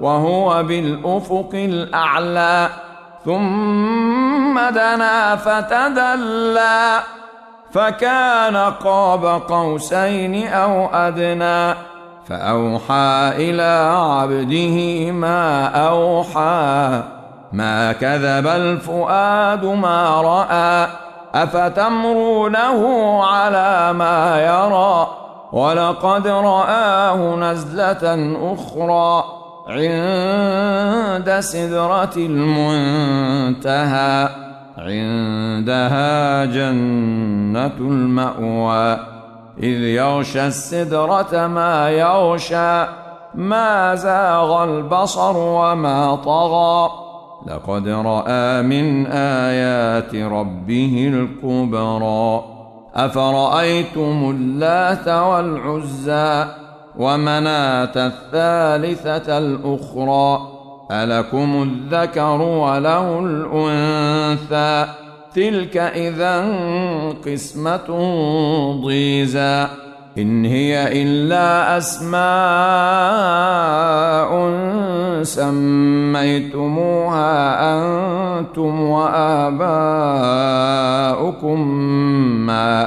وهو بالأفق الأعلى ثم دنا فتدلى فكان قاب قوسين أو أدنى فأوحى إلى عبده ما أوحى ما كذب الفؤاد ما رأى أفتمرونه على ما يرى ولقد رآه نزلة أخرى. عند سدرة المنتهى عندها جنة المأوى. إذ يغشى السدرة ما يغشى ما زاغ البصر وما طغى. لقد رأى من آيات ربه الكبرى. أفرأيتم اللات والعزى؟ ومناة الثالثة الأخرى ألكم الذكر وله الأنثى؟ تلك إذا قسمة ضيزى. إن هي إلا أسماء سميتموها أنتم وآباؤكم ما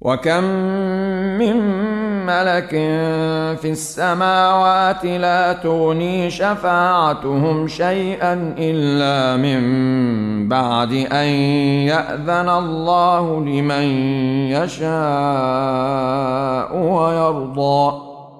وكم من ملك في السماوات لا تغني شفاعتهم شيئا الا من بعد ان ياذن الله لمن يشاء ويرضى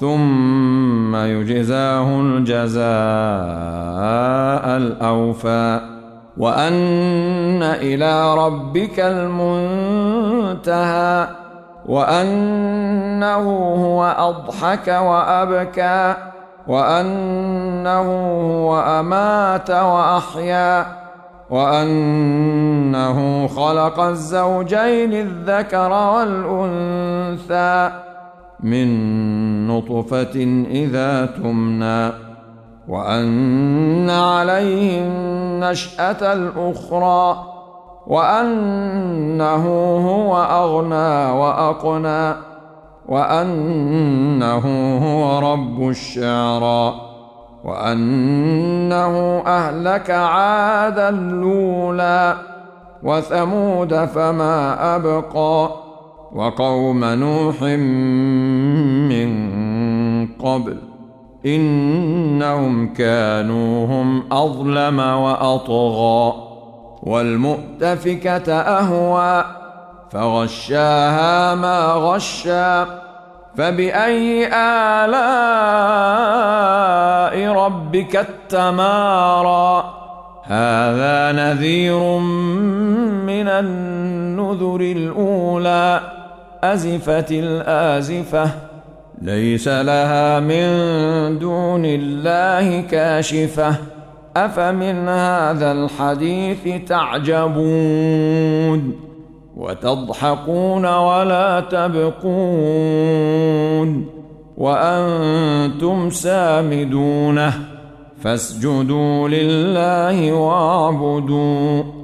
ثم يجزاه الجزاء الأوفى. وأن إلى ربك المنتهى. وأنه هو أضحك وأبكى. وأنه هو أمات وأحيا. وأنه خلق الزوجين الذكر والأنثى. من نطفة إذا تمنى وأن عليه النشأة الأخرى وأنه هو أغنى وأقنى وأنه هو رب الشعرى وأنه أهلك عادا الأولى وثمود فما أبقى وقوم نوح من قبل إنهم كانوا هم أظلم وأطغى والمؤتفكة أهوى فغشاها ما غشى فبأي آلاء ربك التمارى هذا نذير من النذر الأولى أزفت الآزفة. ليس لها من دون الله كاشفة. أفمن هذا الحديث تعجبون؟ وتضحكون ولا تبقون وأنتم سامدونه فاسجدوا لله واعبدوا.